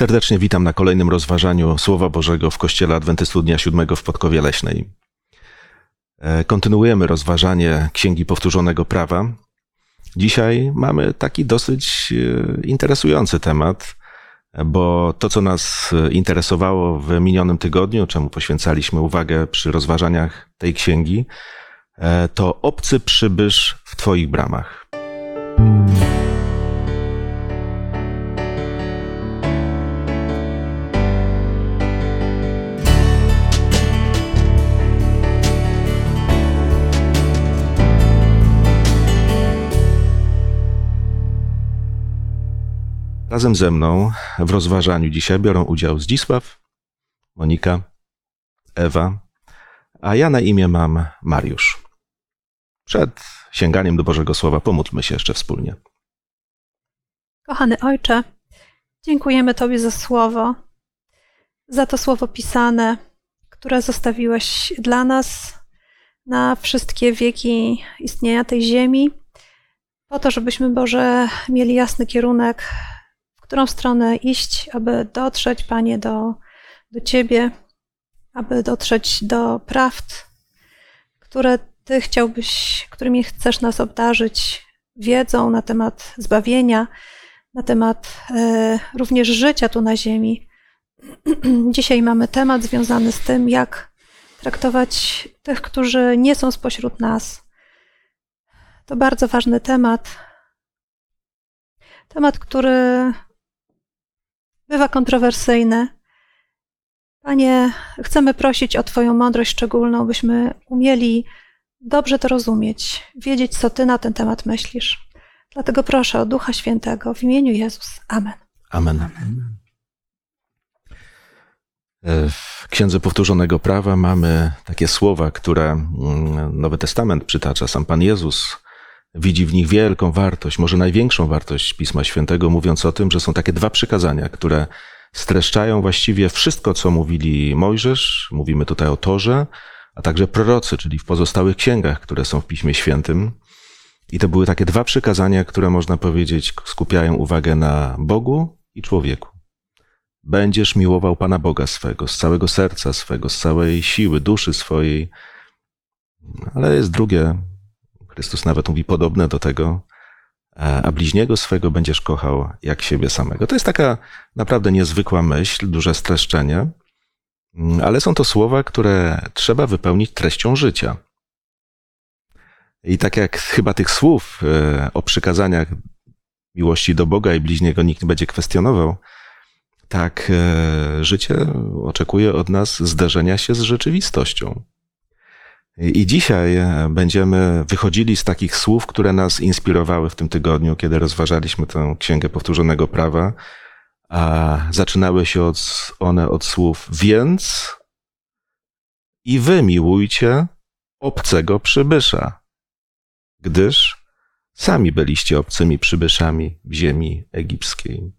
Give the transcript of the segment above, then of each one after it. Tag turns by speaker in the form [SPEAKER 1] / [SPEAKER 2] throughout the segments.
[SPEAKER 1] Serdecznie witam na kolejnym rozważaniu Słowa Bożego w Kościele Adwentystu Dnia Siódmego w Podkowie Leśnej. E, kontynuujemy rozważanie Księgi Powtórzonego Prawa. Dzisiaj mamy taki dosyć e, interesujący temat, bo to, co nas interesowało w minionym tygodniu, czemu poświęcaliśmy uwagę przy rozważaniach tej księgi, e, to obcy przybysz w Twoich bramach. Razem ze mną w rozważaniu dzisiaj biorą udział Zdzisław, Monika, Ewa, a ja na imię mam Mariusz. Przed sięganiem do Bożego Słowa pomódlmy się jeszcze wspólnie.
[SPEAKER 2] Kochany Ojcze, dziękujemy Tobie za słowo, za to słowo pisane, które zostawiłeś dla nas na wszystkie wieki istnienia tej ziemi, po to, żebyśmy, Boże, mieli jasny kierunek którą stronę iść, aby dotrzeć, Panie, do, do Ciebie, aby dotrzeć do prawd, które Ty chciałbyś, którymi chcesz nas obdarzyć wiedzą na temat zbawienia, na temat e, również życia tu na ziemi. Dzisiaj mamy temat związany z tym, jak traktować tych, którzy nie są spośród nas. To bardzo ważny temat. Temat, który bywa kontrowersyjne. Panie, chcemy prosić o Twoją mądrość szczególną, byśmy umieli dobrze to rozumieć, wiedzieć, co Ty na ten temat myślisz. Dlatego proszę o Ducha Świętego w imieniu Jezus. Amen.
[SPEAKER 1] Amen. E, w Księdze Powtórzonego Prawa mamy takie słowa, które mm, Nowy Testament przytacza. Sam Pan Jezus widzi w nich wielką wartość, może największą wartość Pisma Świętego, mówiąc o tym, że są takie dwa przykazania, które streszczają właściwie wszystko, co mówili Mojżesz, mówimy tutaj o Torze, a także prorocy, czyli w pozostałych księgach, które są w Piśmie Świętym. I to były takie dwa przykazania, które można powiedzieć skupiają uwagę na Bogu i człowieku. Będziesz miłował Pana Boga swego, z całego serca swego, z całej siły, duszy swojej. Ale jest drugie Chrystus nawet mówi podobne do tego, e, a bliźniego swego będziesz kochał jak siebie samego. To jest taka naprawdę niezwykła myśl, duże streszczenie, mm, ale są to słowa, które trzeba wypełnić treścią życia. I tak jak chyba tych słów e, o przykazaniach miłości do Boga i bliźniego nikt nie będzie kwestionował, tak e, życie oczekuje od nas zderzenia się z rzeczywistością. I dzisiaj e, będziemy wychodzili z takich słów, które nas inspirowały w tym tygodniu, kiedy rozważaliśmy tę Księgę Powtórzonego Prawa, a zaczynały się od, one od słów więc i wy miłujcie obcego przybysza, gdyż sami byliście obcymi przybyszami w ziemi egipskiej.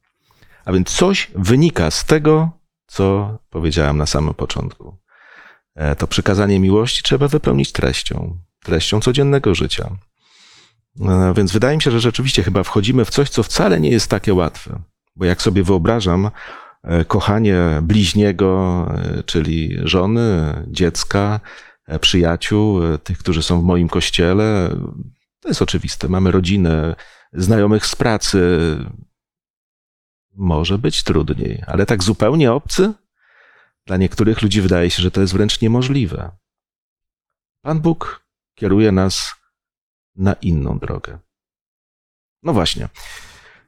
[SPEAKER 1] A więc coś wynika z tego, co powiedziałem na samym początku. E, to przykazanie miłości trzeba wypełnić treścią, treścią codziennego życia. E, więc wydaje mi się, że rzeczywiście chyba wchodzimy w coś, co wcale nie jest takie łatwe. Bo jak sobie wyobrażam e, kochanie bliźniego, czyli żony, dziecka, przyjaciół, tych, którzy są w moim kościele, to jest oczywiste. Mamy rodzinę, znajomych z pracy. Może być trudniej, ale tak zupełnie obcy? Dla niektórych ludzi wydaje się, że to jest wręcz niemożliwe. Pan Bóg kieruje nas na inną drogę. No właśnie.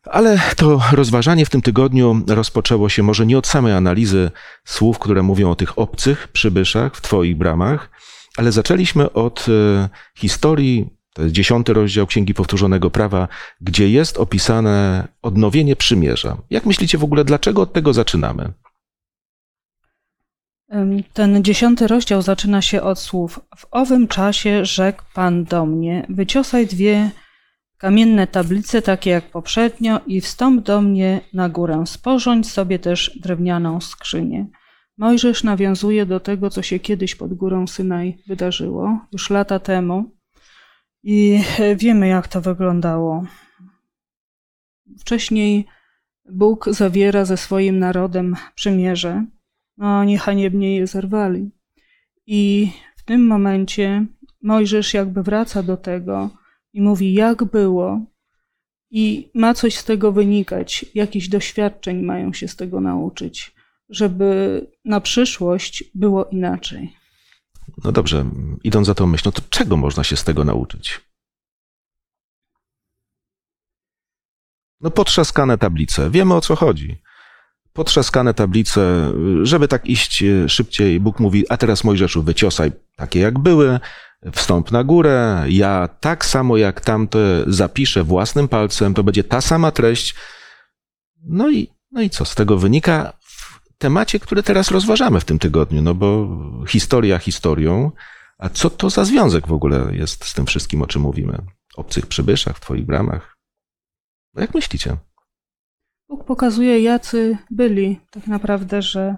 [SPEAKER 1] Ale to rozważanie w tym tygodniu rozpoczęło się może nie od samej analizy słów, które mówią o tych obcych przybyszach w Twoich bramach, ale zaczęliśmy od e, historii, to jest dziesiąty rozdział Księgi Powtórzonego Prawa, gdzie jest opisane odnowienie przymierza. Jak myślicie w ogóle, dlaczego od tego zaczynamy?
[SPEAKER 3] Ten dziesiąty rozdział zaczyna się od słów: W owym czasie rzekł Pan do mnie: Wyciosaj dwie kamienne tablice, takie jak poprzednio, i wstąp do mnie na górę. Sporządź sobie też drewnianą skrzynię. Mojżesz nawiązuje do tego, co się kiedyś pod górą Synaj wydarzyło, już lata temu. I wiemy, jak to wyglądało. Wcześniej Bóg zawiera ze swoim narodem przymierze, oni haniebnie je zerwali. I w tym momencie Mojżesz jakby wraca do tego i mówi, jak było, i ma coś z tego wynikać, jakichś doświadczeń mają się z tego nauczyć, żeby na przyszłość było inaczej.
[SPEAKER 1] No dobrze, idąc za tą myślą, to czego można się z tego nauczyć? No potrzaskane tablice, wiemy o co chodzi. Potrzaskane tablice, żeby tak iść szybciej, Bóg mówi, a teraz Mojżeszu wyciosaj takie jak były, wstąp na górę, ja tak samo jak tamte zapiszę własnym palcem, to będzie ta sama treść. No i, no i co z tego wynika w temacie, który teraz rozważamy w tym tygodniu? No bo historia historią, a co to za związek w ogóle jest z tym wszystkim, o czym mówimy? Obcych przybyszach w Twoich bramach? No jak myślicie?
[SPEAKER 3] Bóg pokazuje, jacy byli tak naprawdę, że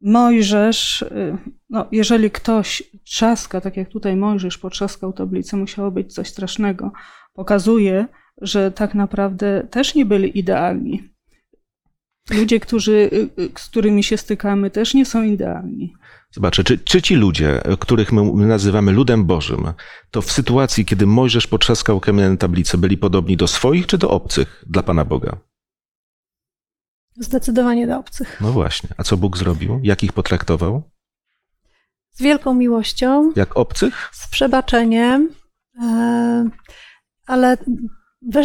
[SPEAKER 3] Mojżesz, y, no jeżeli ktoś trzaska, tak jak tutaj Mojżesz potrzaskał tablicę, musiało być coś strasznego. Pokazuje, że tak naprawdę też nie byli idealni. Ludzie, którzy, y, y, z którymi się stykamy, też nie są idealni.
[SPEAKER 1] Zobaczę, czy, czy ci ludzie, których my nazywamy ludem Bożym, to w sytuacji, kiedy Mojżesz potrzaskał kamienne tablice, byli podobni do swoich czy do obcych dla Pana Boga?
[SPEAKER 2] Zdecydowanie do obcych.
[SPEAKER 1] No właśnie. A co Bóg zrobił? Jak ich potraktował?
[SPEAKER 2] Z wielką miłością.
[SPEAKER 1] Jak obcych?
[SPEAKER 2] Z przebaczeniem. E, ale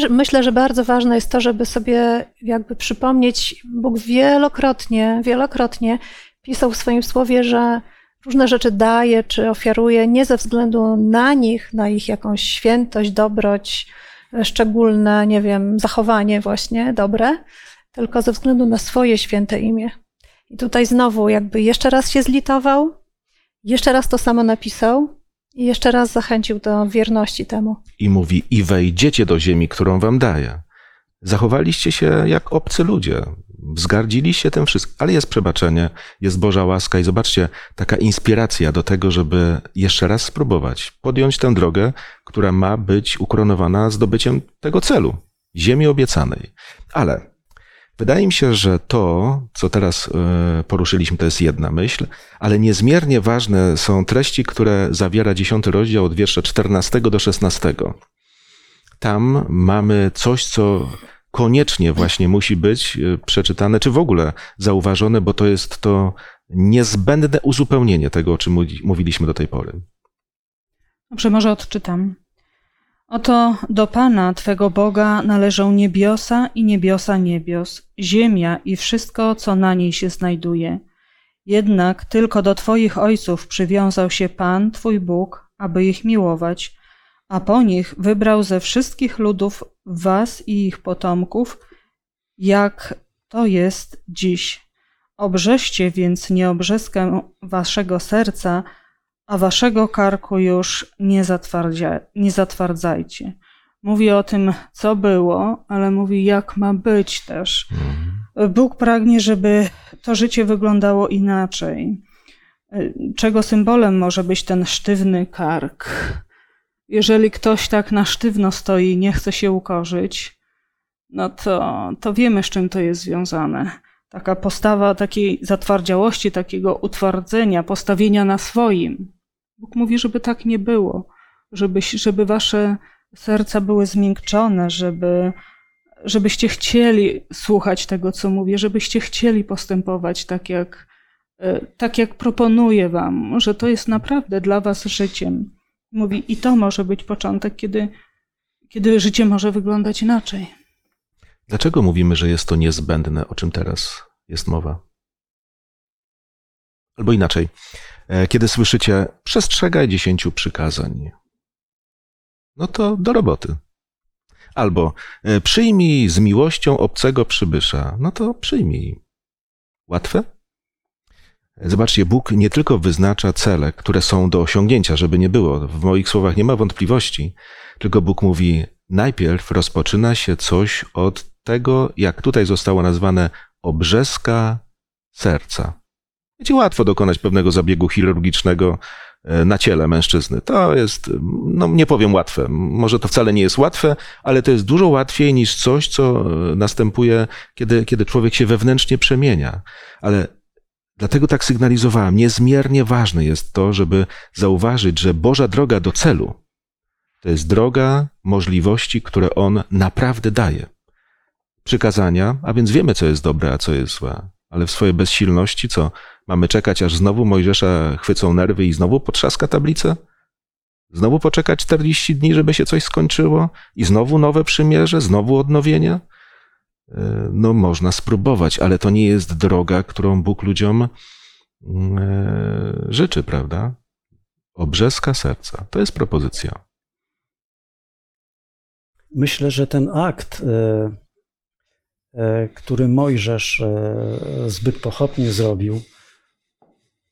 [SPEAKER 2] myślę, że bardzo ważne jest to, żeby sobie jakby przypomnieć, Bóg wielokrotnie, wielokrotnie pisał w swoim słowie, że różne rzeczy daje czy ofiaruje nie ze względu na nich, na ich jakąś świętość, dobroć, szczególne, nie wiem, zachowanie właśnie dobre, tylko ze względu na swoje święte imię. I tutaj znowu jakby jeszcze raz się zlitował, jeszcze raz to samo napisał i jeszcze raz zachęcił do wierności temu.
[SPEAKER 1] I mówi: I wejdziecie do ziemi, którą wam daję. Zachowaliście się jak obcy ludzie. Wzgardziliście tym wszystkim, ale jest przebaczenie, jest Boża łaska i zobaczcie, taka inspiracja do tego, żeby jeszcze raz spróbować podjąć tę drogę, która ma być ukoronowana zdobyciem tego celu ziemi obiecanej. Ale Wydaje mi się, że to, co teraz e, poruszyliśmy, to jest jedna myśl, ale niezmiernie ważne są treści, które zawiera dziesiąty rozdział od wiersza 14 do 16. Tam mamy coś, co koniecznie właśnie musi być e, przeczytane, czy w ogóle zauważone, bo to jest to niezbędne uzupełnienie tego, o czym mówiliśmy do tej pory.
[SPEAKER 3] Dobrze, może odczytam. Oto do Pana Twego Boga należą niebiosa i niebiosa niebios, ziemia i wszystko, co na niej się znajduje. Jednak tylko do Twoich ojców przywiązał się Pan, Twój Bóg, aby ich miłować, a po nich wybrał ze wszystkich ludów Was i ich potomków, jak to jest dziś. Obrzeście więc nieobrzeskę Waszego serca, a waszego karku już nie, nie zatwardzajcie. Mówi o tym, co było, ale mówi, jak ma być też. Mhm. Bóg pragnie, żeby to życie wyglądało inaczej. Czego symbolem może być ten sztywny kark? Jeżeli ktoś tak na sztywno stoi i nie chce się ukorzyć, no to, to wiemy, z czym to jest związane. Taka postawa takiej zatwardziałości, takiego utwardzenia, postawienia na swoim. Bóg mówi, żeby tak nie było, żeby, żeby wasze serca były zmiękczone, żeby, żebyście chcieli słuchać tego, co mówię, żebyście chcieli postępować tak jak, e, tak, jak proponuję wam, że to jest naprawdę dla was życiem. Mówi, i to może być początek, kiedy, kiedy życie może wyglądać inaczej.
[SPEAKER 1] Dlaczego mówimy, że jest to niezbędne, o czym teraz jest mowa? Albo inaczej, kiedy słyszycie przestrzegaj dziesięciu przykazań, no to do roboty. Albo e, przyjmij z miłością obcego przybysza, no to przyjmij. Łatwe? Zobaczcie, Bóg nie tylko wyznacza cele, które są do osiągnięcia, żeby nie było, w moich słowach nie ma wątpliwości, tylko Bóg mówi, najpierw rozpoczyna się coś od tego, jak tutaj zostało nazwane, obrzeska serca. Wiecie, łatwo dokonać pewnego zabiegu chirurgicznego, e, na ciele mężczyzny. To jest, no nie powiem łatwe. Może to wcale nie jest łatwe, ale to jest dużo łatwiej niż coś, co e, następuje, kiedy, kiedy człowiek się wewnętrznie przemienia. Ale dlatego tak sygnalizowałem. Niezmiernie ważne jest to, żeby zauważyć, że Boża droga do celu to jest droga możliwości, które On naprawdę daje. Przykazania, a więc wiemy, co jest dobre, a co jest złe. Ale w swojej bezsilności, co mamy czekać, aż znowu Mojżesza chwycą nerwy i znowu potrzaska tablicę? Znowu poczekać 40 dni, żeby się coś skończyło? I znowu nowe przymierze, znowu odnowienie? E, no, można spróbować, ale to nie jest droga, którą Bóg ludziom mm, e, życzy, prawda? Obrzeska serca. To jest propozycja.
[SPEAKER 4] Myślę, że ten akt, e, który Mojżesz e, zbyt pochopnie zrobił,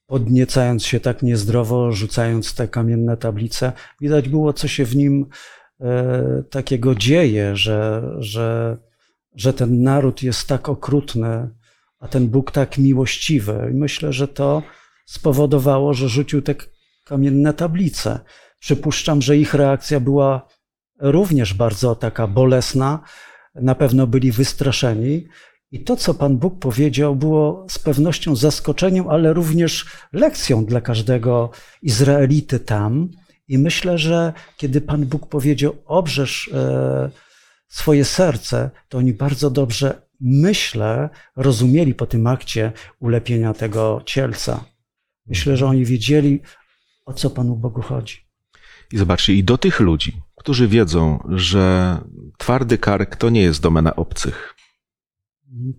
[SPEAKER 4] podniecając się tak niezdrowo, rzucając te kamienne tablice, widać było, co się w nim takiego dzieje, że, że, że ten naród jest tak okrutny, a ten Bóg tak miłościwy. I myślę, że to spowodowało, że rzucił te kamienne tablice. Przypuszczam, że ich reakcja była również bardzo taka bolesna. Na pewno byli wystraszeni. I to, co Pan Bóg powiedział, było z pewnością zaskoczeniem, ale również lekcją dla każdego Izraelity tam. I myślę, że kiedy Pan Bóg powiedział, obrzeż e, swoje serce, to oni bardzo dobrze, myślę, rozumieli po tym akcie ulepienia tego cielca. Myślę, że oni wiedzieli, o co Panu Bogu chodzi.
[SPEAKER 1] I zobaczcie, i do tych ludzi, którzy wiedzą, że twardy kark to nie jest domena obcych,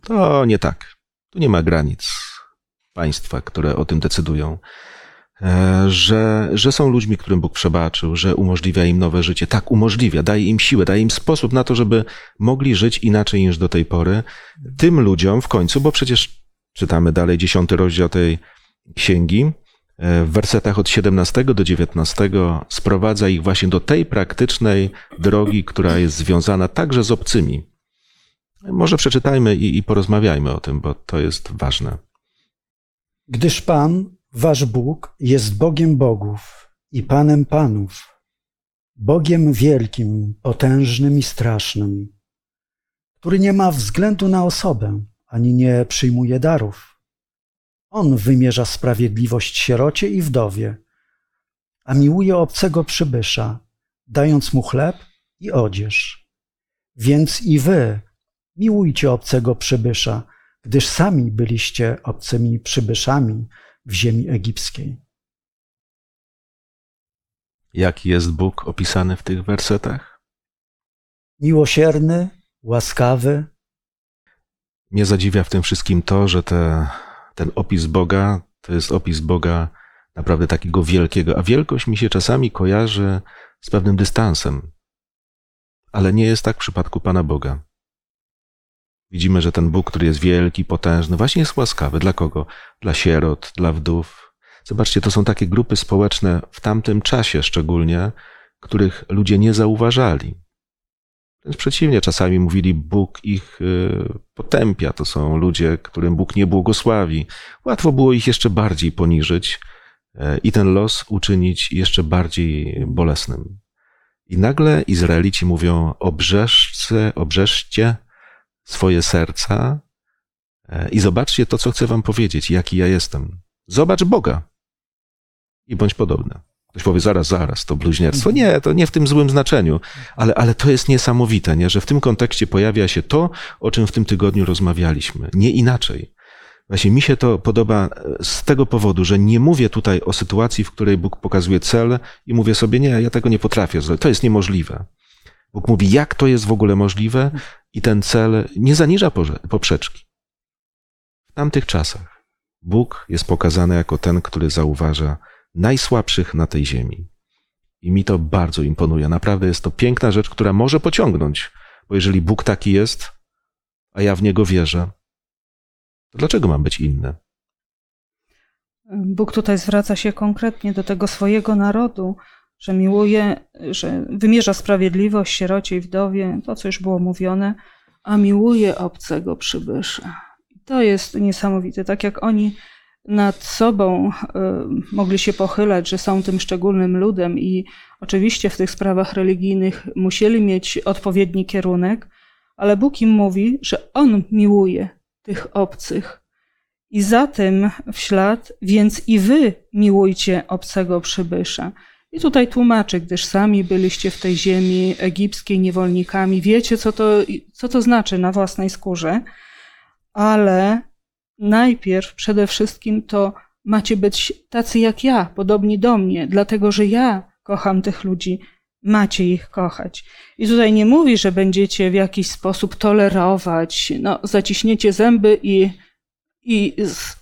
[SPEAKER 1] to nie tak. Tu nie ma granic państwa, które o tym decydują. E, że, że są ludźmi, którym Bóg przebaczył, że umożliwia im nowe życie. Tak, umożliwia, daje im siłę, daje im sposób na to, żeby mogli żyć inaczej niż do tej pory. Tym ludziom w końcu, bo przecież czytamy dalej dziesiąty rozdział tej księgi, w wersetach od 17 do 19 sprowadza ich właśnie do tej praktycznej drogi, która jest związana także z obcymi. Może przeczytajmy i, i porozmawiajmy o tym, bo to jest ważne.
[SPEAKER 4] Gdyż Pan, wasz Bóg, jest Bogiem Bogów i Panem Panów, Bogiem wielkim, potężnym i strasznym, który nie ma względu na osobę, ani nie przyjmuje darów on wymierza sprawiedliwość sierocie i wdowie, a miłuje obcego przybysza, dając mu chleb i odzież. Więc i wy miłujcie obcego przybysza, gdyż sami byliście obcymi przybyszami w ziemi egipskiej.
[SPEAKER 1] Jaki jest Bóg opisany w tych wersetach?
[SPEAKER 4] Miłosierny, łaskawy.
[SPEAKER 1] Mnie zadziwia w tym wszystkim to, że te ten opis Boga to jest opis Boga naprawdę takiego wielkiego, a wielkość mi się czasami kojarzy z pewnym dystansem. Ale nie jest tak w przypadku Pana Boga. Widzimy, że ten Bóg, który jest wielki, potężny, właśnie jest łaskawy. Dla kogo? Dla sierot, dla wdów. Zobaczcie, to są takie grupy społeczne w tamtym czasie szczególnie, których ludzie nie zauważali. Wręcz przeciwnie, czasami mówili, Bóg ich y, potępia. To są ludzie, którym Bóg nie błogosławi. Łatwo było ich jeszcze bardziej poniżyć e, i ten los uczynić jeszcze bardziej bolesnym. I nagle Izraelici mówią: obrzeżcie, obrzeżcie swoje serca e, i zobaczcie to, co chcę wam powiedzieć, jaki ja jestem. Zobacz Boga i bądź podobny. Ktoś powie, zaraz, zaraz, to bluźnierstwo. Nie, to nie w tym złym znaczeniu, ale, ale to jest niesamowite, nie? że w tym kontekście pojawia się to, o czym w tym tygodniu rozmawialiśmy. Nie inaczej. Właśnie mi się to podoba e, z tego powodu, że nie mówię tutaj o sytuacji, w której Bóg pokazuje cel i mówię sobie, nie, ja tego nie potrafię to jest niemożliwe. Bóg mówi, jak to jest w ogóle możliwe i ten cel nie zaniża poprzeczki. W tamtych czasach Bóg jest pokazany jako ten, który zauważa, najsłabszych na tej ziemi. I mi to bardzo imponuje. Naprawdę jest to piękna rzecz, która może pociągnąć, bo jeżeli Bóg taki jest, a ja w niego wierzę, to dlaczego mam być inny?
[SPEAKER 3] Bóg tutaj zwraca się konkretnie do tego swojego narodu, że miłuje, że wymierza sprawiedliwość sierocie i wdowie, to co już było mówione, a miłuje obcego przybysza. To jest niesamowite. Tak jak oni nad sobą y, mogli się pochylać, że są tym szczególnym ludem i oczywiście w tych sprawach religijnych musieli mieć odpowiedni kierunek, ale Bóg im mówi, że On miłuje tych obcych. I za tym w ślad, więc i wy miłujcie obcego przybysza. I tutaj tłumaczy, gdyż sami byliście w tej ziemi egipskiej niewolnikami, wiecie, co to, co to znaczy na własnej skórze, ale najpierw przede wszystkim to macie być tacy jak ja, podobni do mnie, dlatego że ja kocham tych ludzi, macie ich kochać. I tutaj nie mówi, że będziecie w jakiś sposób tolerować, no, zaciśniecie zęby i, i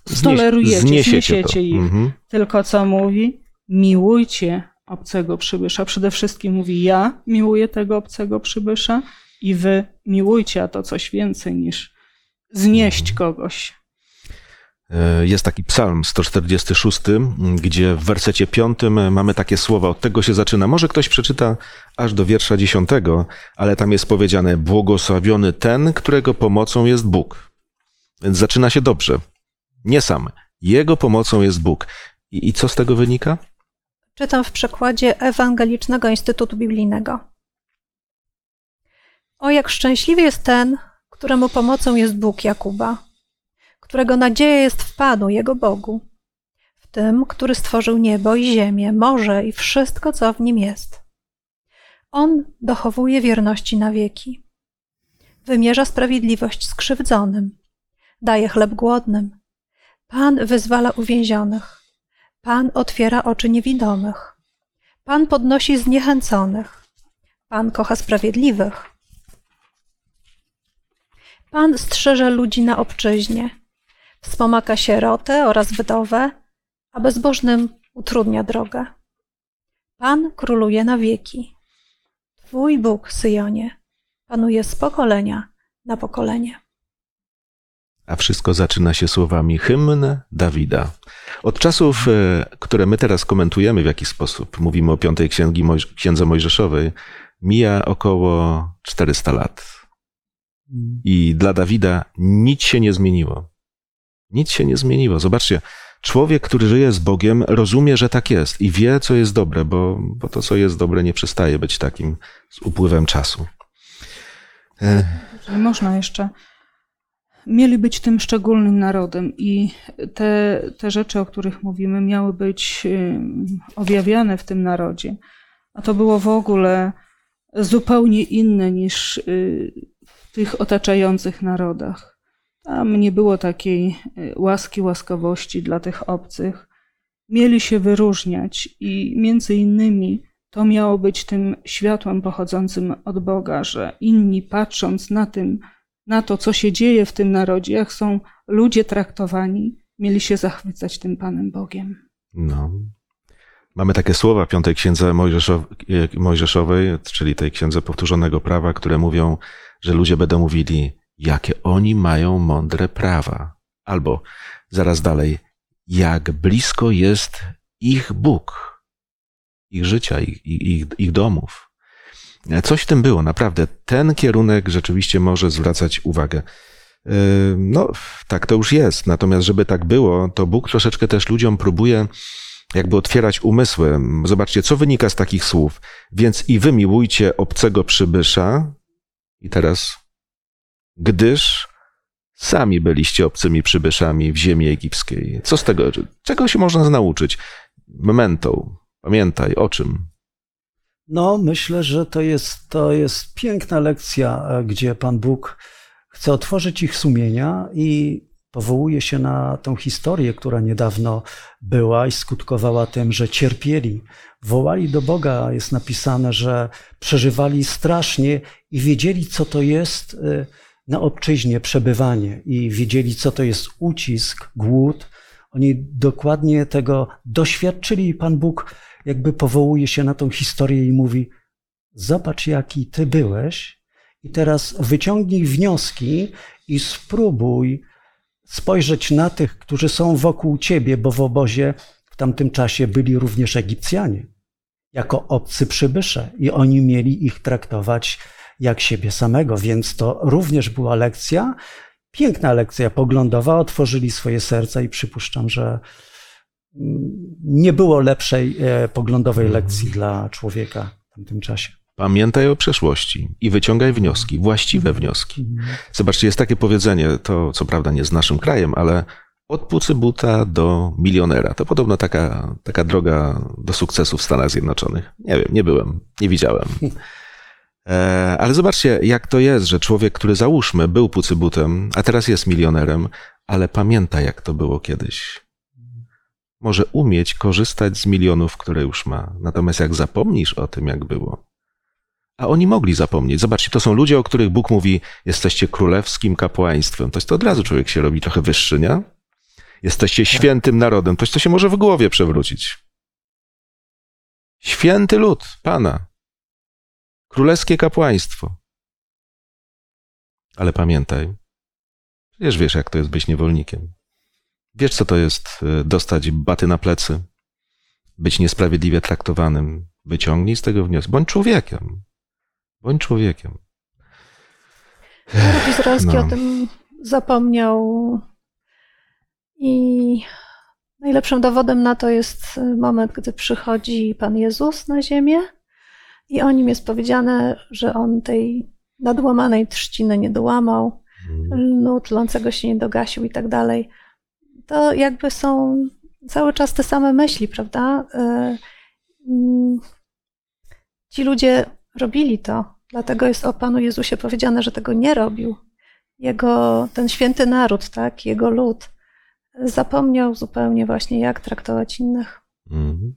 [SPEAKER 3] stolerujecie,
[SPEAKER 1] zniesiecie,
[SPEAKER 3] zniesiecie ich.
[SPEAKER 1] Mhm.
[SPEAKER 3] Tylko co mówi? Miłujcie obcego przybysza. Przede wszystkim mówi ja miłuję tego obcego przybysza i wy miłujcie, a to coś więcej niż znieść kogoś.
[SPEAKER 1] E, Jest taki psalm 146, gdzie w wersecie 5 mamy takie słowa, od tego się zaczyna. Może ktoś przeczyta aż do wiersza 10, ale tam jest powiedziane: Błogosławiony ten, którego pomocą jest Bóg. Więc zaczyna się dobrze. Nie sam. Jego pomocą jest Bóg. I, i co z tego wynika?
[SPEAKER 2] Czytam w przekładzie Ewangelicznego Instytutu Biblijnego. O, jak szczęśliwy jest ten, któremu pomocą jest Bóg Jakuba, którego nadzieja jest w Panu, Jego Bogu, w tym, który stworzył niebo i ziemię, morze i wszystko, co w nim jest. On dochowuje wierności na wieki. Wymierza sprawiedliwość skrzywdzonym, daje chleb głodnym. Pan wyzwala uwięzionych. Pan otwiera oczy niewidomych. Pan podnosi zniechęconych. Pan kocha sprawiedliwych. Pan strzeże ludzi na obczyźnie. Wspomaga sierotę oraz wdowę, a bezbożnym utrudnia drogę. Pan króluje na wieki. Twój Bóg, Syjonie, panuje z pokolenia na pokolenie.
[SPEAKER 1] A wszystko zaczyna się słowami hymn Dawida. Od czasów, e, które my teraz komentujemy w jakiś sposób, mówimy o piątej księgi, Moj- księdze Mojżeszowej, mija około 400 lat. I dla Dawida nic się nie zmieniło. Nic się nie zmieniło. Zobaczcie, człowiek, który żyje z Bogiem, rozumie, że tak jest i wie, co jest dobre, bo, bo to, co jest dobre, nie przestaje być takim z upływem czasu.
[SPEAKER 3] Można jeszcze. Mieli być tym szczególnym narodem i te, te rzeczy, o których mówimy, miały być objawiane w tym narodzie. A to było w ogóle zupełnie inne niż y, w tych otaczających narodach. Tam nie było takiej y, łaski, łaskawości dla tych obcych. Mieli się wyróżniać i między innymi to miało być tym światłem pochodzącym od Boga, że inni patrząc na tym, na to, co się dzieje w tym narodzie, jak są ludzie traktowani, mieli się zachwycać tym Panem Bogiem.
[SPEAKER 1] No. Mamy takie słowa piątej księdze e, Mojżeszowej, czyli tej księdze powtórzonego prawa, które mówią, że ludzie będą mówili, jakie oni mają mądre prawa. Albo zaraz dalej, jak blisko jest ich Bóg, ich życia, ich, ich, ich domów. Coś w tym było, naprawdę. Ten kierunek rzeczywiście może zwracać uwagę. Yy, No, tak to już jest. Natomiast, żeby tak było, to Bóg troszeczkę też ludziom próbuje jakby otwierać umysły. Zobaczcie, co wynika z takich słów. Więc i wy miłujcie obcego przybysza. I teraz, gdyż sami byliście obcymi przybyszami w ziemi egipskiej. Co z tego? Czego się można nauczyć? Memento. Pamiętaj, o czym?
[SPEAKER 4] No, myślę, że to jest, to jest piękna lekcja, e, gdzie Pan Bóg chce otworzyć ich sumienia i powołuje się na tą historię, która niedawno była i skutkowała tym, że cierpieli. Wołali do Boga, jest napisane, że przeżywali strasznie i wiedzieli, co to jest e, na obczyźnie przebywanie i wiedzieli, co to jest ucisk, głód. Oni dokładnie tego doświadczyli i Pan Bóg jakby powołuje się na tą historię i mówi: Zobacz, jaki ty byłeś, i teraz wyciągnij wnioski i spróbuj spojrzeć na tych, którzy są wokół ciebie, bo w obozie w tamtym czasie byli również Egipcjanie, jako obcy przybysze, i oni mieli ich traktować jak siebie samego, więc to również była lekcja. piękna lekcja poglądowa, otworzyli swoje serca i przypuszczam, że mm, nie było lepszej e, poglądowej
[SPEAKER 1] Mhm.
[SPEAKER 4] lekcji dla człowieka w tamtym czasie.
[SPEAKER 1] Pamiętaj o przeszłości i wyciągaj wnioski, właściwe wnioski. Zobaczcie, jest takie powiedzenie, to co prawda nie z naszym krajem, ale od pucybuta do milionera. To podobno taka, taka droga do sukcesu w Stanach Zjednoczonych. Nie wiem, nie byłem, nie widziałem. E, ale zobaczcie, jak to jest, że człowiek, który załóżmy był pucybutem, a teraz jest milionerem, ale pamięta, jak to było kiedyś. Może umieć korzystać z milionów, które już ma. Natomiast jak zapomnisz o tym, jak było, a oni mogli zapomnieć. Zobaczcie, to są ludzie, o których Bóg mówi, jesteście królewskim kapłaństwem. To jest to od razu człowiek się robi trochę wyższy, nie? Jesteście świętym narodem. To, to się może w głowie przewrócić. Święty lud Pana. Królewskie kapłaństwo. Ale pamiętaj, przecież wiesz, jak to jest być niewolnikiem. Wiesz, co to jest y, dostać baty na plecy, być niesprawiedliwie traktowanym. Wyciągnij z tego wniosek. Bądź człowiekiem. Bądź człowiekiem.
[SPEAKER 2] Naród izraelski
[SPEAKER 1] No.
[SPEAKER 2] o tym zapomniał i najlepszym dowodem na to jest moment, gdy przychodzi Pan Jezus na ziemię i o nim jest powiedziane, że on tej nadłamanej trzciny nie dołamał, lnu tlącego się nie dogasił i tak dalej. To jakby są cały czas te same myśli, prawda? E, mm, Ci ludzie robili to, dlatego jest o Panu Jezusie powiedziane, że tego nie robił. Jego, ten święty naród, tak, jego lud, zapomniał zupełnie właśnie, jak traktować innych.
[SPEAKER 1] Mhm.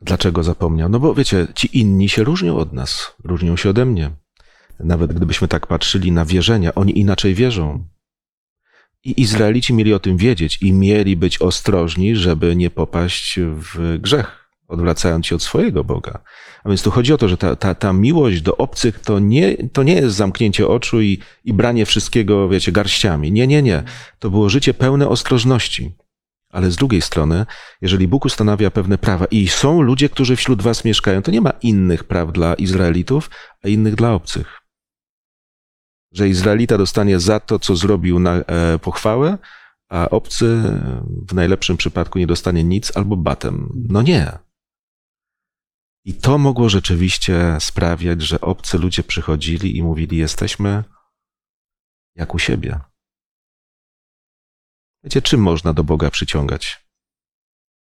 [SPEAKER 1] Dlaczego zapomniał? No bo wiecie, ci inni się różnią od nas, różnią się ode mnie. Nawet gdybyśmy tak patrzyli na wierzenia, oni inaczej wierzą. I Izraelici mieli o tym wiedzieć i mieli być ostrożni, żeby nie popaść w grzech, odwracając się od swojego Boga. A więc tu chodzi o to, że ta, ta, ta miłość do obcych to nie, to nie jest zamknięcie oczu i, i branie wszystkiego, wiecie, garściami. Nie, nie, nie. To było życie pełne ostrożności. Ale z drugiej strony, jeżeli Bóg ustanawia pewne prawa i są ludzie, którzy wśród was mieszkają, to nie ma innych praw dla Izraelitów, a innych dla obcych. Że Izraelita dostanie za to, co zrobił na e, pochwałę, a obcy w najlepszym przypadku nie dostanie nic albo batem. No nie. I to mogło rzeczywiście sprawiać, że obcy ludzie przychodzili i mówili: Jesteśmy jak u siebie. Wiecie, czym można do Boga przyciągać?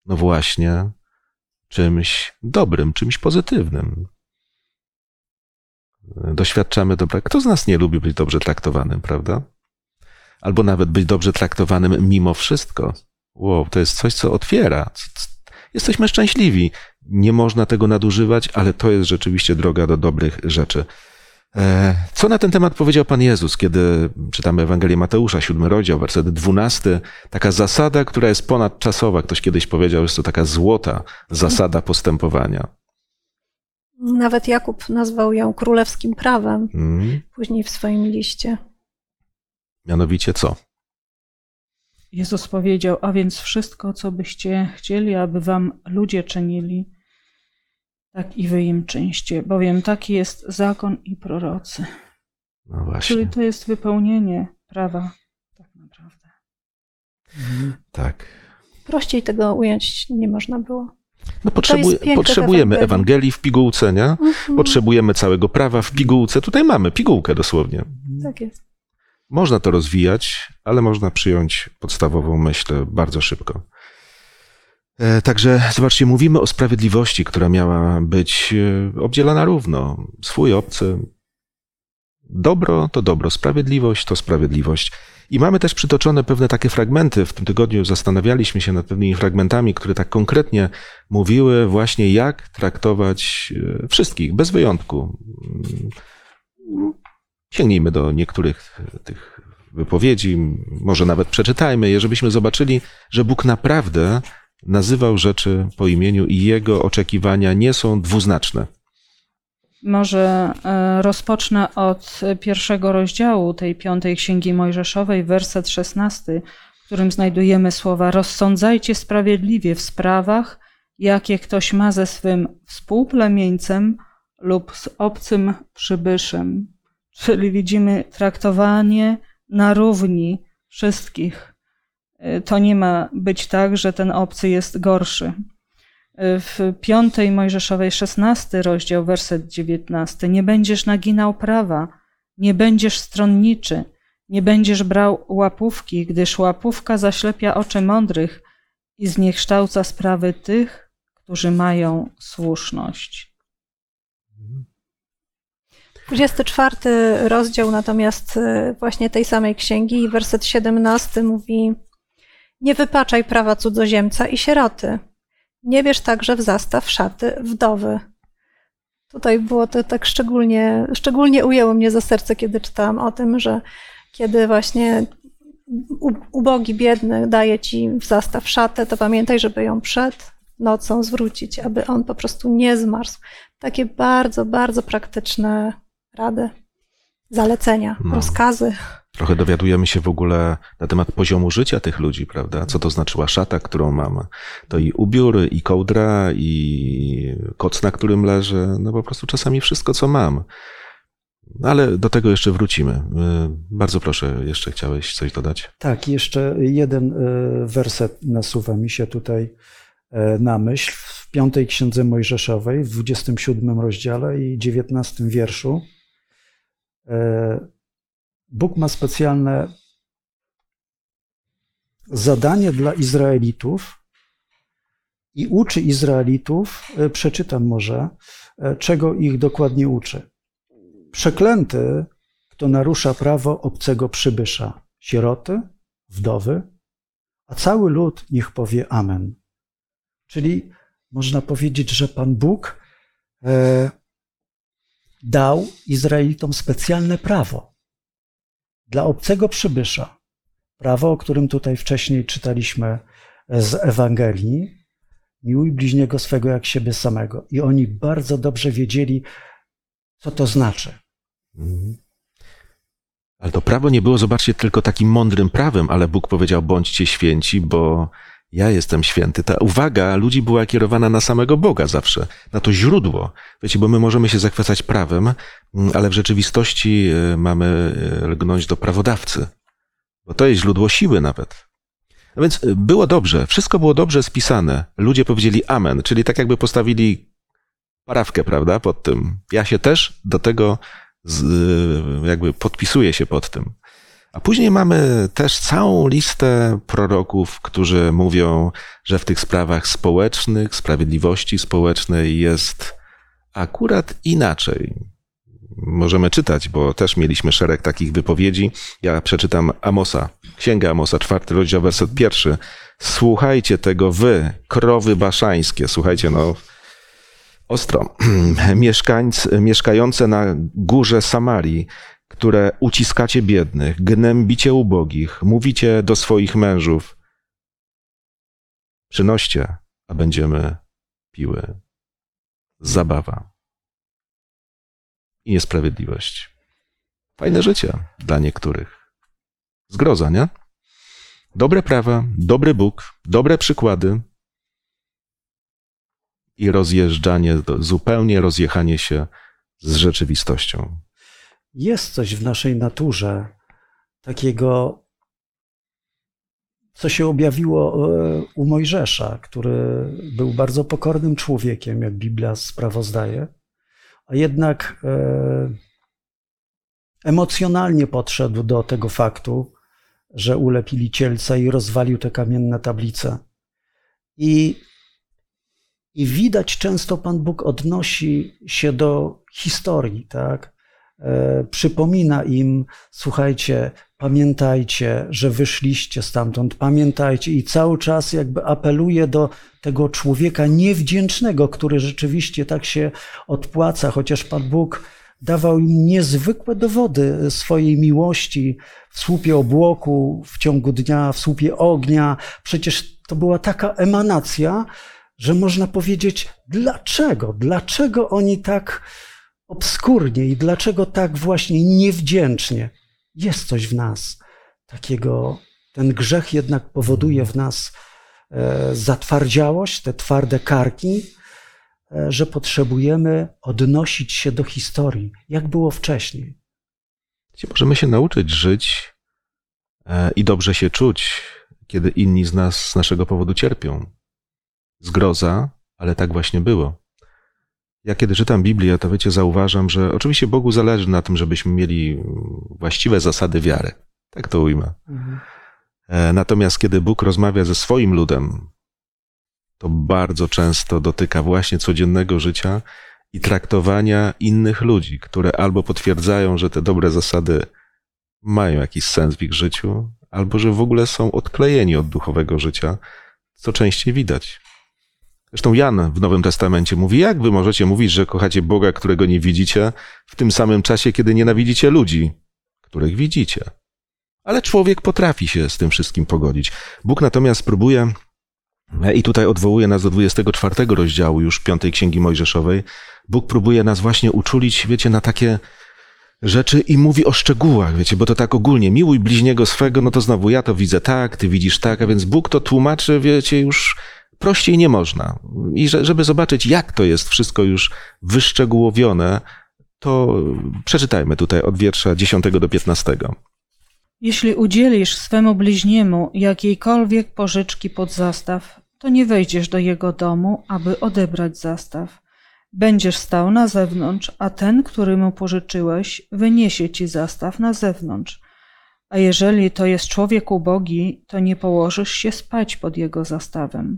[SPEAKER 1] No właśnie, czymś dobrym, czymś pozytywnym. Doświadczamy dobra. Kto z nas nie lubi być dobrze traktowanym, prawda? Albo nawet być dobrze traktowanym mimo wszystko. Wow, to jest coś, co otwiera. Jesteśmy szczęśliwi. Nie można tego nadużywać, ale to jest rzeczywiście droga do dobrych rzeczy. E, Co na ten temat powiedział Pan Jezus, kiedy czytamy Ewangelię Mateusza, siódmy rozdział, werset dwunasty? Taka zasada, która jest ponadczasowa. Ktoś kiedyś powiedział, że jest to taka złota zasada postępowania.
[SPEAKER 2] Nawet Jakub nazwał ją królewskim prawem,
[SPEAKER 1] Mm.
[SPEAKER 2] później w swoim liście.
[SPEAKER 1] Mianowicie co?
[SPEAKER 3] Jezus powiedział, a więc wszystko, co byście chcieli, aby wam ludzie czynili, tak i wy im czyńcie, bowiem taki jest zakon i prorocy.
[SPEAKER 1] No
[SPEAKER 3] Czyli
[SPEAKER 1] właśnie,
[SPEAKER 3] to jest wypełnienie prawa, tak naprawdę.
[SPEAKER 1] tak.
[SPEAKER 2] Prościej tego ująć nie można było.
[SPEAKER 1] No potrzebu- potrzebujemy
[SPEAKER 2] Ewangelii.
[SPEAKER 1] Ewangelii w pigułce, nie?
[SPEAKER 2] Mhm,
[SPEAKER 1] Potrzebujemy całego prawa w pigułce. Tutaj mamy pigułkę dosłownie.
[SPEAKER 2] tak jest.
[SPEAKER 1] Można to rozwijać, ale można przyjąć podstawową myśl bardzo szybko. E, Także zobaczcie, mówimy o sprawiedliwości, która miała być e, obdzielana równo. Swój obcy. Dobro to dobro, sprawiedliwość to sprawiedliwość. I mamy też przytoczone pewne takie fragmenty. W tym tygodniu zastanawialiśmy się nad pewnymi fragmentami, które tak konkretnie mówiły właśnie, jak traktować e, wszystkich, bez wyjątku. Sięgnijmy do niektórych tych wypowiedzi, może nawet przeczytajmy je, żebyśmy zobaczyli, że Bóg naprawdę nazywał rzeczy po imieniu i jego oczekiwania nie są dwuznaczne.
[SPEAKER 3] Może e, rozpocznę od pierwszego rozdziału tej piątej księgi Mojżeszowej, werset szesnasty, w którym znajdujemy słowa: Rozsądzajcie sprawiedliwie w sprawach, jakie ktoś ma ze swym współplemieńcem lub z obcym przybyszem. Czyli widzimy traktowanie na równi wszystkich. Y, To nie ma być tak, że ten obcy jest gorszy. Y, W piątej Mojżeszowej 16 rozdział, werset 19. Nie będziesz naginał prawa, nie będziesz stronniczy, nie będziesz brał łapówki, gdyż łapówka zaślepia oczy mądrych i zniekształca sprawy tych, którzy mają słuszność.
[SPEAKER 2] 24 rozdział natomiast y, właśnie tej samej księgi, werset 17 mówi: Nie wypaczaj prawa cudzoziemca i sieroty. Nie bierz także w zastaw szaty wdowy. Tutaj było to tak szczególnie, szczególnie ujęło mnie za serce, kiedy czytałam o tym, że kiedy właśnie ubogi, biedny daje ci w zastaw szatę, to pamiętaj, żeby ją przed nocą zwrócić, aby on po prostu nie zmarzł. Takie bardzo, bardzo praktyczne rady, zalecenia,
[SPEAKER 1] No.
[SPEAKER 2] rozkazy.
[SPEAKER 1] Trochę dowiadujemy się w ogóle na temat poziomu życia tych ludzi, prawda? Co to znaczyła szata, którą mamy. To i ubiór, i kołdra, i koc, na którym leżę. No po prostu czasami wszystko, co mam. Ale do tego jeszcze wrócimy. Y, Bardzo proszę, jeszcze chciałeś coś dodać?
[SPEAKER 4] Tak, jeszcze jeden e, werset nasuwa mi się tutaj e, na myśl. W piątej księdze Mojżeszowej, w 27 rozdziale i 19 wierszu. Bóg ma specjalne zadanie dla Izraelitów i uczy Izraelitów, e, przeczytam może, e, czego ich dokładnie uczy. Przeklęty, kto narusza prawo obcego przybysza, sieroty, wdowy, a cały lud niech powie Amen. Czyli można powiedzieć, że Pan Bóg e, dał Izraelitom specjalne prawo dla obcego przybysza. Prawo, o którym tutaj wcześniej czytaliśmy z Ewangelii. Miłuj bliźniego swego jak siebie samego. I oni bardzo dobrze wiedzieli, co to znaczy.
[SPEAKER 1] Mhm. Ale to prawo nie było, zobaczcie, tylko takim mądrym prawem, ale Bóg powiedział: bądźcie święci, bo ja jestem święty. Ta uwaga ludzi była kierowana na samego Boga zawsze, na to źródło. Wiecie, bo my możemy się zachwycać prawem, mm, ale w rzeczywistości y, mamy y, lgnąć do prawodawcy, bo to jest źródło siły nawet. No więc y, było dobrze, wszystko było dobrze spisane. Ludzie powiedzieli amen, czyli tak jakby postawili parawkę, prawda, pod tym. Ja się też do tego z, jakby podpisuję się pod tym. A później mamy też całą listę proroków, którzy mówią, że w tych sprawach społecznych, sprawiedliwości społecznej jest akurat inaczej. Możemy czytać, bo też mieliśmy szereg takich wypowiedzi. Ja przeczytam Amosa, Księga Amosa, czwarty rozdział, werset pierwszy. Słuchajcie tego wy, krowy baszańskie. Słuchajcie, no, ostro. Mieszkańcy, mieszkające na górze Samarii, które uciskacie biednych, gnębicie ubogich, mówicie do swoich mężów: Przynoście, a będziemy piły. Zabawa. I niesprawiedliwość. Fajne życie dla niektórych. Zgroza, nie? Dobre prawa, dobry Bóg, dobre przykłady, i rozjeżdżanie, zupełnie rozjechanie się z rzeczywistością.
[SPEAKER 4] Jest coś w naszej naturze takiego, co się objawiło e, u Mojżesza, który był bardzo pokornym człowiekiem, jak Biblia sprawozdaje, a jednak e, emocjonalnie podszedł do tego faktu, że ulepili cielca i rozwalił te kamienne tablice. I i widać często Pan Bóg odnosi się do historii, tak? E, przypomina im, słuchajcie, pamiętajcie, że wyszliście stamtąd, pamiętajcie i cały czas jakby apeluje do tego człowieka niewdzięcznego, który rzeczywiście tak się odpłaca, chociaż Pan Bóg dawał im niezwykłe dowody swojej miłości w słupie obłoku, w ciągu dnia, w słupie ognia. Przecież to była taka emanacja, że można powiedzieć, dlaczego, dlaczego oni tak obskurnie i dlaczego tak właśnie niewdzięcznie. Jest coś w nas takiego, ten grzech jednak powoduje w nas e, zatwardziałość, te twarde karki, e, że potrzebujemy odnosić się do historii, jak było wcześniej.
[SPEAKER 1] Możemy się nauczyć żyć e, i dobrze się czuć, kiedy inni z nas z naszego powodu cierpią. Zgroza, ale tak właśnie było. Ja kiedy czytam Biblię, to wiecie, zauważam, że oczywiście Bogu zależy na tym, żebyśmy mieli właściwe zasady wiary. Tak to ujmę.
[SPEAKER 4] Mhm.
[SPEAKER 1] E, Natomiast kiedy Bóg rozmawia ze swoim ludem, to bardzo często dotyka właśnie codziennego życia i traktowania innych ludzi, które albo potwierdzają, że te dobre zasady mają jakiś sens w ich życiu, albo że w ogóle są odklejeni od duchowego życia, co częściej widać. Zresztą Jan w Nowym Testamencie mówi, jak wy możecie mówić, że kochacie Boga, którego nie widzicie, w tym samym czasie, kiedy nienawidzicie ludzi, których widzicie. Ale człowiek potrafi się z tym wszystkim pogodzić. Bóg natomiast próbuje, i tutaj odwołuje nas do 24 rozdziału już piątej Księgi Mojżeszowej, Bóg próbuje nas właśnie uczulić, wiecie, na takie rzeczy i mówi o szczegółach, wiecie, bo to tak ogólnie, miłuj bliźniego swego, no to znowu ja to widzę tak, ty widzisz tak, a więc Bóg to tłumaczy, wiecie, już prościej nie można. I że, żeby zobaczyć, jak to jest wszystko już wyszczegółowione, to przeczytajmy tutaj od wiersza 10 do 15.
[SPEAKER 3] Jeśli udzielisz swemu bliźniemu jakiejkolwiek pożyczki pod zastaw, to nie wejdziesz do jego domu, aby odebrać zastaw. Będziesz stał na zewnątrz, a ten, który mu pożyczyłeś, wyniesie ci zastaw na zewnątrz. A jeżeli to jest człowiek ubogi, to nie położysz się spać pod jego zastawem.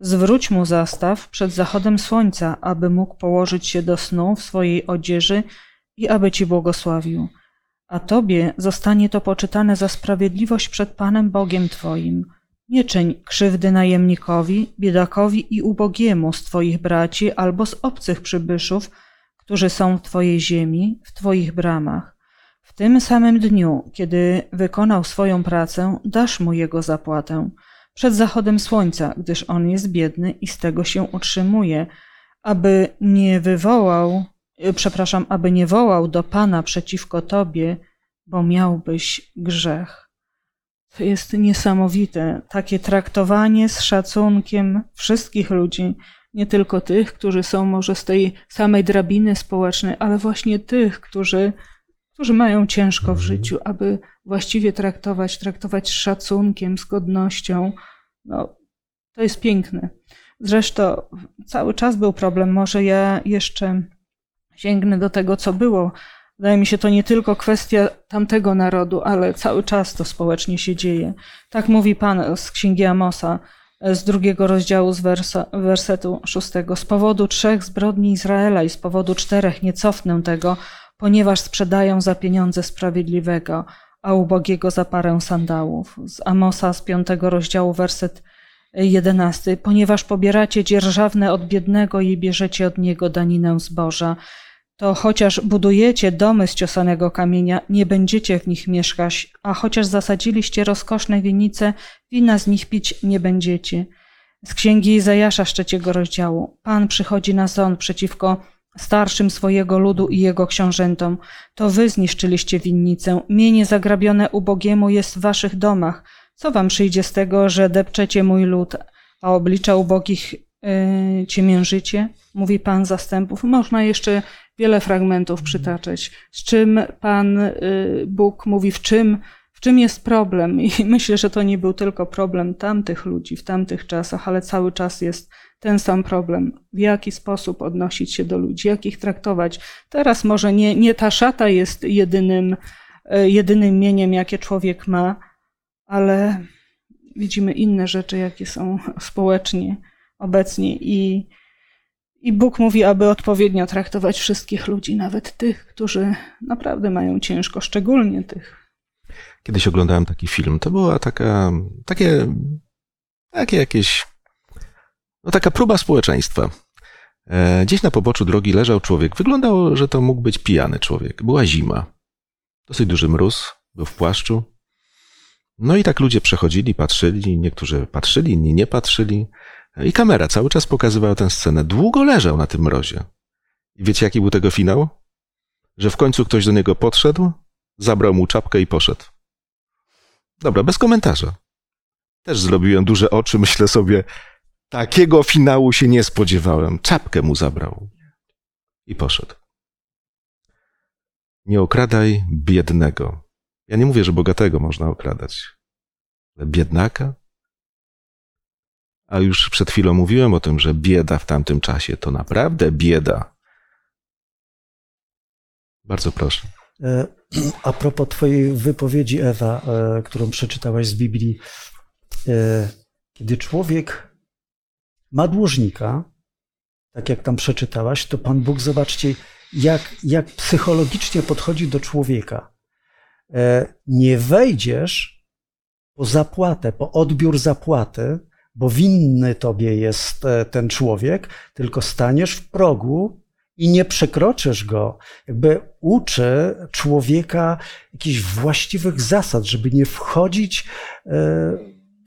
[SPEAKER 3] Zwróć mu zastaw przed zachodem słońca, aby mógł położyć się do snu w swojej odzieży i aby ci błogosławił. A tobie zostanie to poczytane za sprawiedliwość przed Panem Bogiem Twoim. Nie czyń krzywdy najemnikowi, biedakowi i ubogiemu z Twoich braci albo z obcych przybyszów, którzy są w Twojej ziemi, w Twoich bramach. W tym samym dniu, kiedy wykonał swoją pracę, dasz mu jego zapłatę. Przed zachodem słońca, gdyż on jest biedny i z tego się utrzymuje, aby nie wywołał Y, przepraszam, aby nie wołał do Pana przeciwko Tobie, bo miałbyś grzech. To jest niesamowite, takie traktowanie z szacunkiem wszystkich ludzi, nie tylko tych, którzy są może z tej samej drabiny społecznej, ale właśnie tych, którzy, którzy mają ciężko w życiu, aby właściwie traktować, traktować z szacunkiem, z godnością. No, to jest piękne. Zresztą cały czas był problem. Może ja jeszcze sięgnę do tego, co było. Wydaje mi się, to nie tylko kwestia tamtego narodu, ale cały czas to społecznie się dzieje. Tak mówi Pan z Księgi Amosa, z drugiego rozdziału z wersa, wersetu szóstego. Z powodu trzech zbrodni Izraela i z powodu czterech nie cofnę tego, ponieważ sprzedają za pieniądze sprawiedliwego, a ubogiego za parę sandałów. Z Amosa z piątego rozdziału werset jedenasty. Ponieważ pobieracie dzierżawne od biednego i bierzecie od niego daninę zboża, to chociaż budujecie domy z ciosanego kamienia, nie będziecie w nich mieszkać, a chociaż zasadziliście rozkoszne winice, wina z nich pić nie będziecie. Z księgi Izajasza z trzeciego rozdziału. Pan przychodzi na sąd przeciwko starszym swojego ludu i jego książętom. To wy zniszczyliście winnicę. Mienie zagrabione ubogiemu jest w waszych domach. Co wam przyjdzie z tego, że depczecie mój lud, a oblicza ubogich yy, ciemiężycie? Mówi Pan zastępów. Można jeszcze wiele fragmentów przytaczać, z czym Pan y, Bóg mówi, w czym, w czym jest problem. I myślę, że to nie był tylko problem tamtych ludzi w tamtych czasach, ale cały czas jest ten sam problem. W jaki sposób odnosić się do ludzi, jak ich traktować. Teraz może nie, nie ta szata jest jedynym, y, jedynym mieniem, jakie człowiek ma, ale widzimy inne rzeczy, jakie są społecznie obecnie i i Bóg mówi, aby odpowiednio traktować wszystkich ludzi, nawet tych, którzy naprawdę mają ciężko, szczególnie tych.
[SPEAKER 1] Kiedyś oglądałem taki film. To była taka, takie, takie jakieś, no taka próba społeczeństwa. E, gdzieś na poboczu drogi leżał człowiek. Wyglądało, że to mógł być pijany człowiek. Była zima. Dosyć duży mróz, był w płaszczu. No i tak ludzie przechodzili, patrzyli, niektórzy patrzyli, inni nie patrzyli. I kamera cały czas pokazywała tę scenę. Długo leżał na tym mrozie. I wiecie, jaki był tego finał? Że w końcu ktoś do niego podszedł, zabrał mu czapkę i poszedł. Dobra, bez komentarza. Też zrobiłem duże oczy, myślę sobie, takiego finału się nie spodziewałem. Czapkę mu zabrał i poszedł. Nie okradaj biednego. Ja nie mówię, że bogatego można okradać, ale biednaka? A już przed chwilą mówiłem o tym, że bieda w tamtym czasie to naprawdę bieda. Bardzo proszę.
[SPEAKER 4] E, A propos Twojej wypowiedzi, Ewa, e, którą przeczytałaś z Biblii, e, kiedy człowiek ma dłużnika, tak jak tam przeczytałaś, to Pan Bóg, zobaczcie, jak, jak psychologicznie podchodzi do człowieka. Nie wejdziesz po zapłatę, po odbiór zapłaty, bo winny tobie jest ten człowiek, tylko staniesz w progu i nie przekroczysz go. Jakby uczy człowieka jakichś właściwych zasad, żeby nie wchodzić e,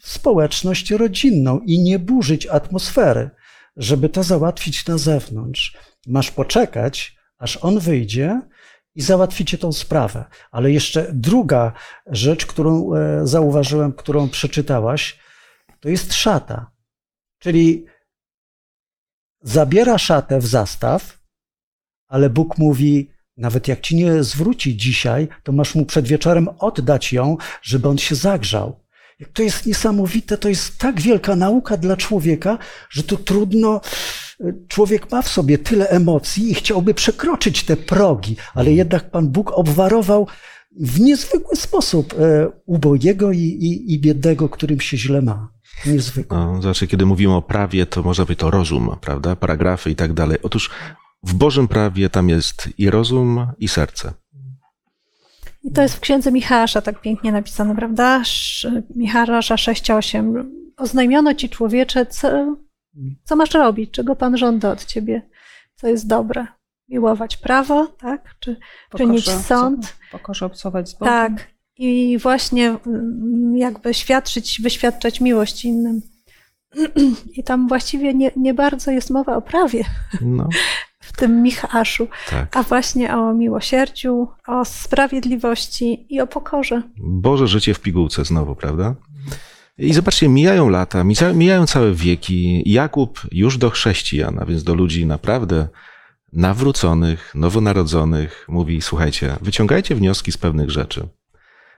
[SPEAKER 4] w społeczność rodzinną i nie burzyć atmosfery, żeby to załatwić na zewnątrz. Masz poczekać, aż on wyjdzie i załatwicie tą sprawę. Ale jeszcze druga rzecz, którą e, zauważyłem, którą przeczytałaś, to jest szata. Czyli zabiera szatę w zastaw, ale Bóg mówi, nawet jak ci nie zwróci dzisiaj, to masz mu przed wieczorem oddać ją, żeby on się zagrzał. Jak to jest niesamowite, to jest tak wielka nauka dla człowieka, że to trudno. Człowiek ma w sobie tyle emocji i chciałby przekroczyć te progi, ale jednak Pan Bóg obwarował w niezwykły sposób e, ubogiego i, i, i biednego, którym się źle ma. Niezwykły.
[SPEAKER 1] No, znaczy, kiedy mówimy o prawie, to można być to rozum, prawda? Paragrafy i tak dalej. Otóż w Bożym prawie tam jest i rozum, i serce.
[SPEAKER 2] I to jest w księdze Michała tak pięknie napisane, prawda? Michała 6,8. Oznajmiono ci człowiecze, co, co masz robić, czego Pan żąda od ciebie, co jest dobre. Miłować prawo, tak? Czy czynić
[SPEAKER 3] Pokorze
[SPEAKER 2] sąd.
[SPEAKER 3] obcować- Pokorze obcować z Bogiem.
[SPEAKER 2] Tak. I właśnie mm, jakby świadczyć, wyświadczać miłość innym. I tam właściwie nie, nie bardzo jest mowa o prawie
[SPEAKER 1] No,
[SPEAKER 2] tym Michaszu,
[SPEAKER 1] tak.
[SPEAKER 2] a właśnie o miłosierdziu, o sprawiedliwości i o pokorze.
[SPEAKER 1] Boże życie w pigułce znowu, prawda? I zobaczcie, mijają lata, mija- mijają całe wieki. Jakub już do chrześcijan, a więc do ludzi naprawdę nawróconych, nowonarodzonych, mówi: Słuchajcie, wyciągajcie wnioski z pewnych rzeczy.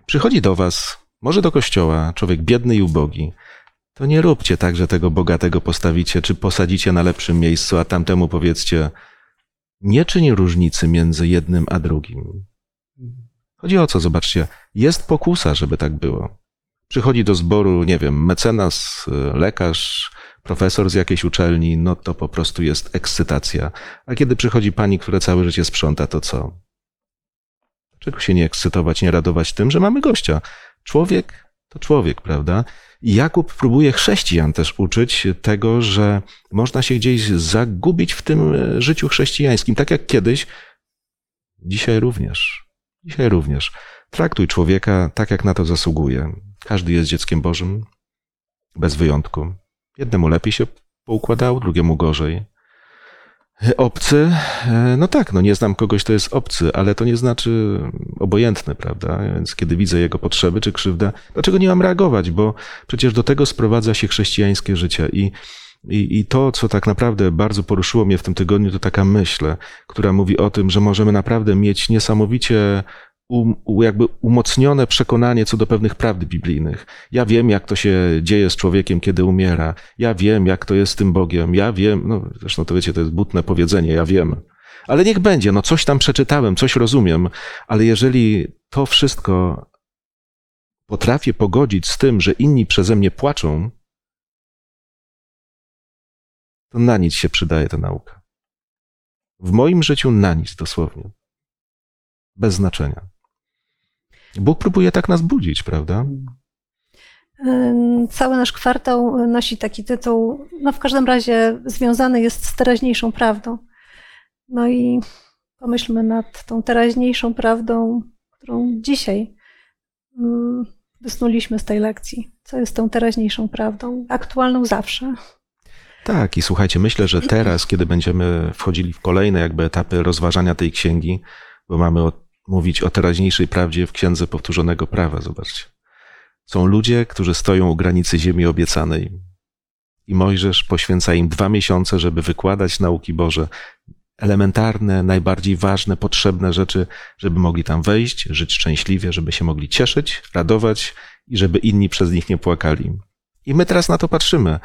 [SPEAKER 1] Przychodzi do was, może do kościoła, człowiek biedny i ubogi. To nie róbcie tak, że tego bogatego postawicie, czy posadzicie na lepszym miejscu, a tamtemu powiedzcie: Nie czyni różnicy między jednym a drugim. Chodzi o co, zobaczcie, jest pokusa, żeby tak było. Przychodzi do zboru, nie wiem, mecenas, lekarz, profesor z jakiejś uczelni, no to po prostu jest ekscytacja. A kiedy przychodzi pani, która całe życie sprząta, to co? Czego się nie ekscytować, nie radować tym, że mamy gościa? Człowiek to człowiek, prawda? Jakub próbuje chrześcijan też uczyć tego, że można się gdzieś zagubić w tym e, życiu chrześcijańskim, tak jak kiedyś, dzisiaj również. Dzisiaj również. Traktuj człowieka tak, jak na to zasługuje. Każdy jest dzieckiem Bożym, bez wyjątku. Jednemu lepiej się poukładało, drugiemu gorzej. Obcy, e, no tak, no nie znam kogoś, kto jest obcy, ale to nie znaczy obojętny, prawda? Więc kiedy widzę jego potrzeby czy krzywdę, dlaczego nie mam reagować? Bo przecież do tego sprowadza się chrześcijańskie życie i i, I to, co tak naprawdę bardzo poruszyło mnie w tym tygodniu, to taka myśl, która mówi o tym, że możemy naprawdę mieć niesamowicie um, jakby umocnione przekonanie co do pewnych prawd biblijnych. Ja wiem, jak to się dzieje z człowiekiem, kiedy umiera. Ja wiem, jak to jest z tym Bogiem. Ja wiem, no zresztą to wiecie, to jest butne powiedzenie, ja wiem. Ale niech będzie, no coś tam przeczytałem, coś rozumiem, ale jeżeli to wszystko potrafię pogodzić z tym, że inni przeze mnie płaczą, to na nic się przydaje ta nauka. W moim życiu na nic dosłownie. Bez znaczenia. Bóg próbuje tak nas budzić, prawda?
[SPEAKER 2] Cały nasz kwartał nosi taki tytuł, no w każdym razie związany jest z teraźniejszą prawdą. No i pomyślmy nad tą teraźniejszą prawdą, którą dzisiaj wysnuliśmy z tej lekcji. Co jest tą teraźniejszą prawdą? Aktualną zawsze.
[SPEAKER 1] Tak, i słuchajcie, myślę, że teraz, kiedy będziemy wchodzili w kolejne jakby etapy rozważania tej księgi, bo mamy o, mówić o teraźniejszej prawdzie w księdze powtórzonego prawa, zobaczcie. Są ludzie, którzy stoją u granicy ziemi obiecanej i Mojżesz poświęca im dwa miesiące, żeby wykładać nauki Boże. elementarne, najbardziej ważne, potrzebne rzeczy, żeby mogli tam wejść, żyć szczęśliwie, żeby się mogli cieszyć, radować i żeby inni przez nich nie płakali. I my teraz na to patrzymy.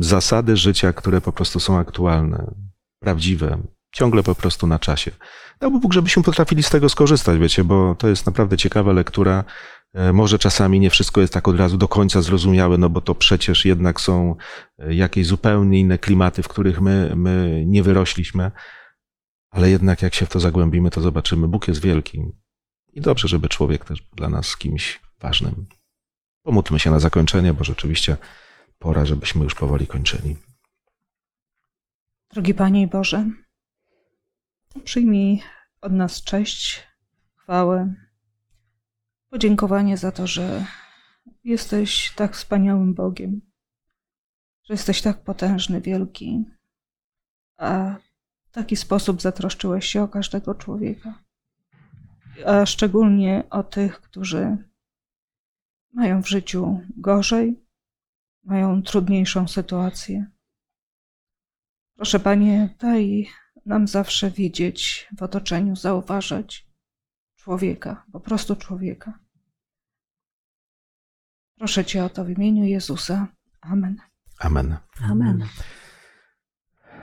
[SPEAKER 1] Zasady życia, które po prostu są aktualne, prawdziwe, ciągle po prostu na czasie. Dałby Bóg, żebyśmy potrafili z tego skorzystać, wiecie, bo to jest naprawdę ciekawa lektura. E, może czasami nie wszystko jest tak od razu do końca zrozumiałe, no bo to przecież jednak są e, jakieś zupełnie inne klimaty, w których my, my nie wyrośliśmy, ale jednak jak się w to zagłębimy, to zobaczymy, Bóg jest wielki. I dobrze, żeby człowiek też był dla nas kimś ważnym. Pomódlmy się na zakończenie, bo rzeczywiście pora, żebyśmy już powoli kończyli.
[SPEAKER 3] Drogi Panie Boże, przyjmij od nas cześć, chwałę, podziękowanie za to, że jesteś tak wspaniałym Bogiem, że jesteś tak potężny, wielki, a w taki sposób zatroszczyłeś się o każdego człowieka, a szczególnie o tych, którzy mają w życiu gorzej, mają trudniejszą sytuację. Proszę Panie, daj nam zawsze widzieć w otoczeniu, zauważać człowieka, po prostu człowieka. Proszę Cię o to w imieniu Jezusa. Amen.
[SPEAKER 1] Amen.
[SPEAKER 2] Amen.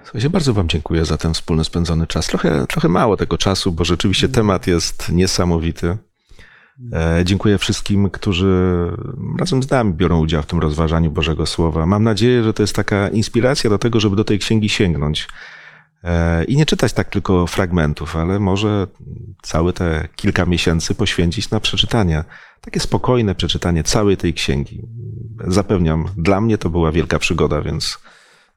[SPEAKER 1] Słuchajcie, bardzo Wam dziękuję za ten wspólny spędzony czas. Trochę, trochę mało tego czasu, bo rzeczywiście temat jest niesamowity. E, dziękuję wszystkim, którzy razem z nami biorą udział w tym rozważaniu Bożego Słowa. Mam nadzieję, że to jest taka inspiracja do tego, żeby do tej księgi sięgnąć. E, I nie czytać tak tylko fragmentów, ale może całe te kilka miesięcy poświęcić na przeczytanie. Takie spokojne przeczytanie całej tej księgi. Zapewniam, dla mnie to była wielka przygoda, więc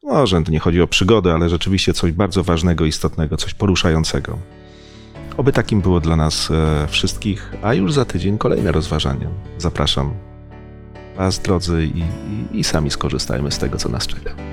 [SPEAKER 1] może to nie chodzi o przygodę, ale rzeczywiście coś bardzo ważnego, istotnego, coś poruszającego. Oby takim było dla nas e, wszystkich, a już za tydzień kolejne rozważanie. Zapraszam Was, drodzy, i, i, i sami skorzystajmy z tego, co nas czeka.